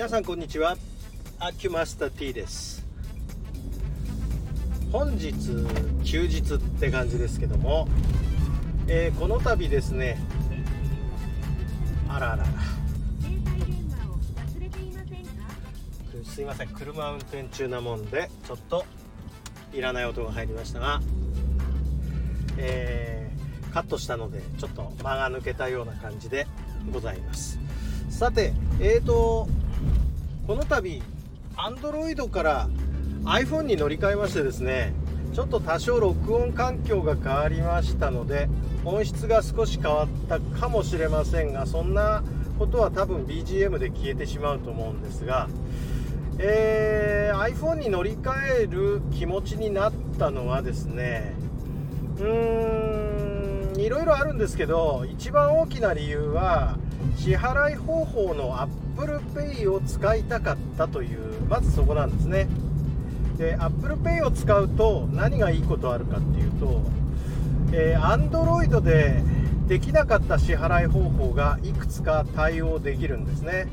皆さんこんにちは。アキュマスター T です。本日休日って感じですけども、えー、この度ですねあらあら。すいません車運転中なもんでちょっといらない音が入りましたが、えー、カットしたのでちょっと間が抜けたような感じでございます。さてえーとこの度 Android から iPhone に乗り換えましてですねちょっと多少録音環境が変わりましたので音質が少し変わったかもしれませんがそんなことは多分 BGM で消えてしまうと思うんですが、えー、iPhone に乗り換える気持ちになったのはですねうーんいろいろあるんですけど一番大きな理由は支払い方法の Apple Pay を使いたかったというまずそこなんですね。で Apple Pay を使うと何がいいことあるかっていうと、えー、Android でできなかった支払い方法がいくつか対応できるんですね。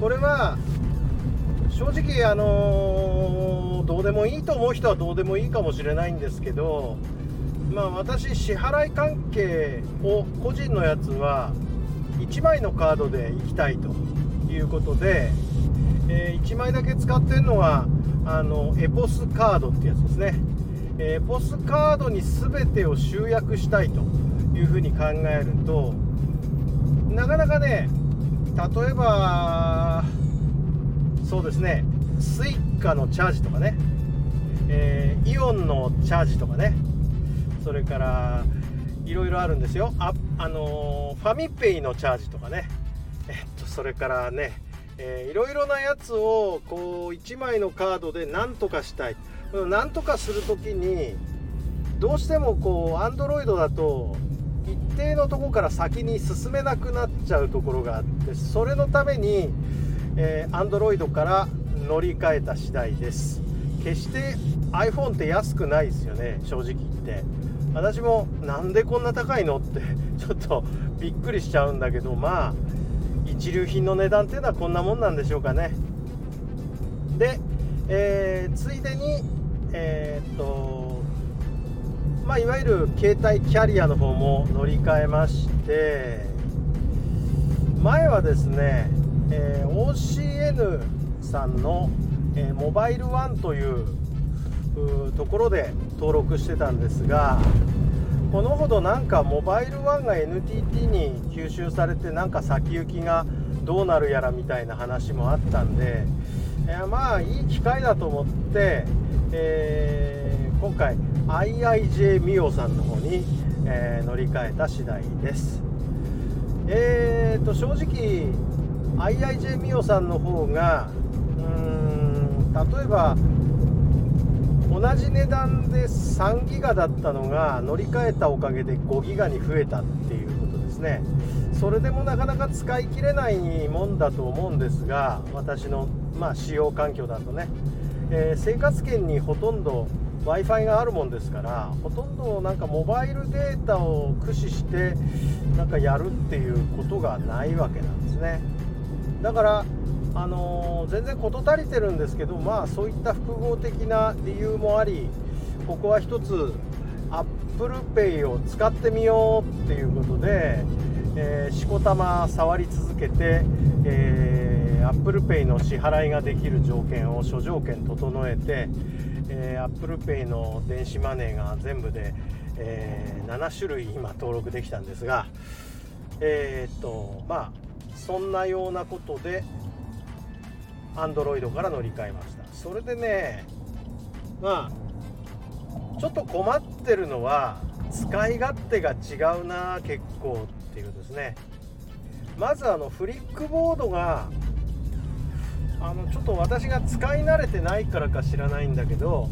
これは正直あのー、どうでもいいと思う人はどうでもいいかもしれないんですけどまあ私支払い関係を個人のやつは1枚のカードで行きたいと。いうことで、えー、1枚だけ使ってるのはあのエポスカードってやつですね、エポスカードに全てを集約したいというふうに考えるとなかなかね例えばそうですね Suica のチャージとかね、えー、イオンのチャージとかねそれからいろいろあるんですよ。あ、あのー、ファミペイのチャージとかね。えっとそれからね、えー、いろいろなやつをこう1枚のカードで何とかしたい。何とかする時にどうしてもこう Android だと一定のとこから先に進めなくなっちゃうところがあってそれのために、えー、Android から乗り換えた次第です。決して iPhone って安くないですよね正直言って。私もなんでこんな高いのってちょっとびっくりしちゃうんだけどまあ一流品の値段っていうのはこんなもんなんでしょうかね。で、えー、ついでにえー、っとまあいわゆる携帯キャリアの方も乗り換えまして前はですね、えー、OCN さんの、えー、モバイルワンというところで登録してたんですがこのほどなんかモバイル1が NTT に吸収されてなんか先行きがどうなるやらみたいな話もあったんで、えー、まあいい機会だと思って、えー、今回 IIJ ミオさんの方に、えー、乗り換えた次第です。えーと正直 IIJ ミオさんの方がうーん例えば同じ値段で3ギガだったのが乗り換えたおかげで5ギガに増えたっていうことですね。それでもなかなか使い切れないもんだと思うんですが私の、まあ、使用環境だとね、えー、生活圏にほとんど w i f i があるもんですからほとんどなんかモバイルデータを駆使してなんかやるっていうことがないわけなんですね。だからあの、全然事足りてるんですけどまあそういった複合的な理由もありここは一つ ApplePay を使ってみようっていうことで、えー、しこたま触り続けて、えー、ApplePay の支払いができる条件を諸条件整えて、えー、ApplePay の電子マネーが全部で、えー、7種類今登録できたんですがえー、っとまあそんなようなことで Android から乗り換えました。それでねまあちょっと困ってるのは使い勝手が違うな結構っていうですね。まずあのフリックボードがあのちょっと私が使い慣れてないからか知らないんだけど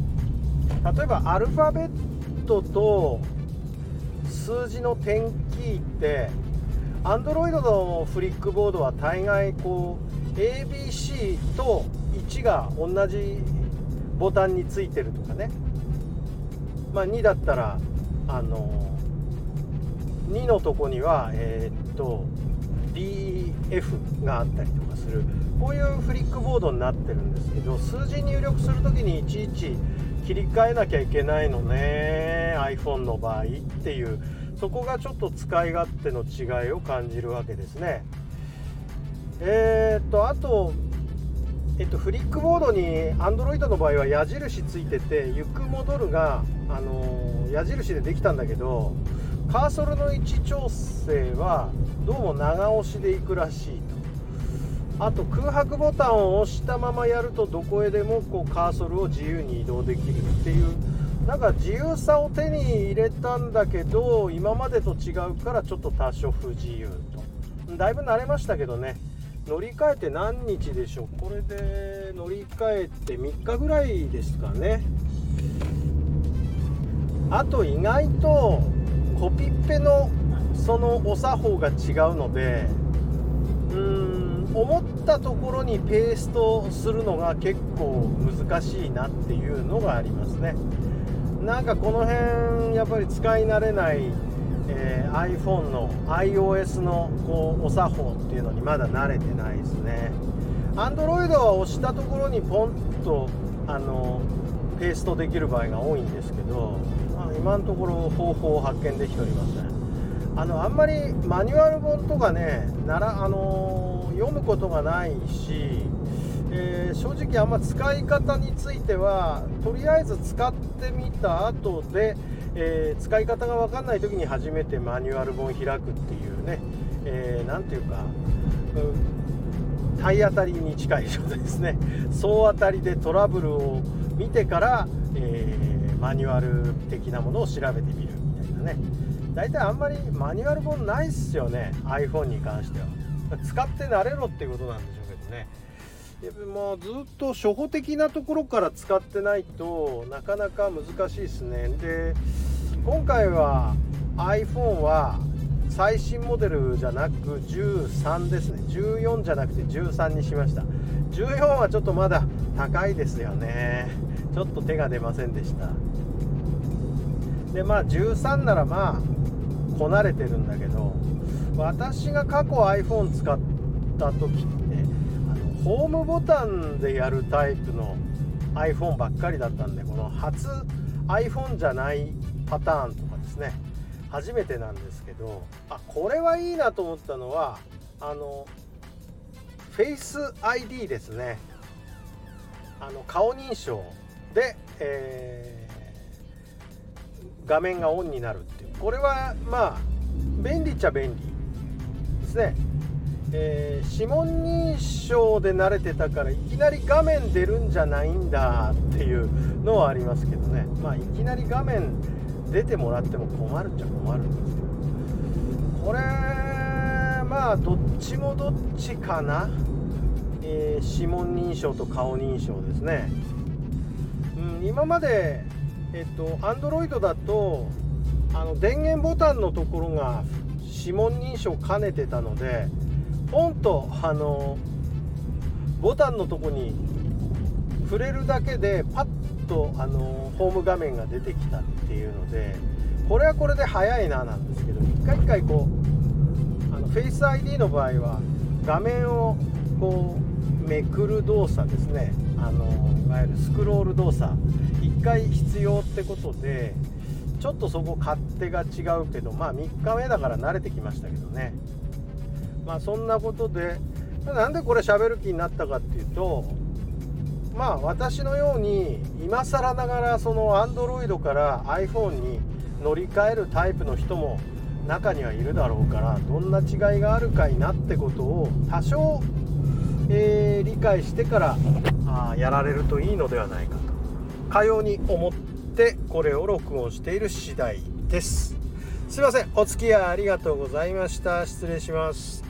例えばアルファベットと数字の点キーって Android のフリックボードは大概こう ABC と1が同じボタンについてるとかね。まあ2だったらあの2のとこにはえー、っと D F があったりとかする。こういうフリックボードになってるんですけど数字入力する時にいちいち切り替えなきゃいけないのね iPhone の場合っていう。そこがちょっと使い勝手の違いを感じるわけですね。えー、っとあとえっと、フリックボードに Android の場合は矢印ついてて行く戻るが、あの矢印でできたんだけどカーソルの位置調整はどうも長押しでいくらしいと。あと空白ボタンを押したままやるとどこへでもこうカーソルを自由に移動できるっていう。なんか自由さを手に入れたんだけど今までと違うからちょっと多少不自由と。だいぶ慣れましたけどね。乗り換えて何日でしょう？これで乗り換えて3日ぐらいですかね。あと意外とコピッペのそのお作法が違うのでうーん思ったところにペーストするのが結構難しいなっていうのがありますね。なんかこの辺やっぱり使い慣れないえー、iPhone の iOS のこうお作法っていうのにまだ慣れてないですね。Android は押したところにポンとあのペーストできる場合が多いんですけど、まあ、今のところ方法を発見できておりません。あのあんまりマニュアル本とかねなら、あの読むことがないし、えー、正直あんま使い方についてはとりあえず使ってみた後でえー、使い方が分かんない時に初めてマニュアル本開くっていうね何、えー、ていうか、うん、体当たりに近い状態ですね。総当たりでトラブルを見てから、えー、マニュアル的なものを調べてみるみたいなね。大体あんまりマニュアル本ないっすよね iPhone に関しては。使って慣れろっていうことなんでしょうけどね。でもずっと初歩的なところから使ってないとなかなか難しいですね。で今回は iPhone は最新モデルじゃなく13ですね。14じゃなくて13にしました。14はちょっとまだ高いですよね。ちょっと手が出ませんでした。でまあ13ならまあこなれてるんだけど私が過去 iPhone 使った時ってあのホームボタンでやるタイプの iPhone ばっかりだったんでこの初 iPhone じゃないパターンとかですね。初めてなんですけどあこれはいいなと思ったのはあのフェイス ID ですね。あの顔認証で、えー、画面がオンになるっていう。これはまあ便利っちゃ便利ですね。えー、指紋認証で慣れてたからいきなり画面出るんじゃないんだっていうのはありますけどね。まあいきなり画面出てもらっても困るっちゃ困るんですけどこれまあどっちもどっちかな、えー、指紋認証と顔認証ですね、うん、今までえっと Android だとあの電源ボタンのところが指紋認証兼ねてたのでポンとあのボタンのとこに触れるだけでパッとあのホーム画面が出てきたっていうのでこれはこれで早いななんですけど一回一回こうあのフェイス ID の場合は画面をこうめくる動作ですね。あのいわゆるスクロール動作。1回必要ってことでちょっとそこ勝手が違うけどまあ3日目だから慣れてきましたけどね。まあそんなことでなんでこれ喋る気になったかっていうとまあ私のように今更ながらその Android から iPhone に乗り換えるタイプの人も中にはいるだろうからどんな違いがあるかいなってことを多少、えー、理解してからあやられるといいのではないかとかように思ってこれを録音している次第です。すいません。お付き合いありがとうございました。失礼します。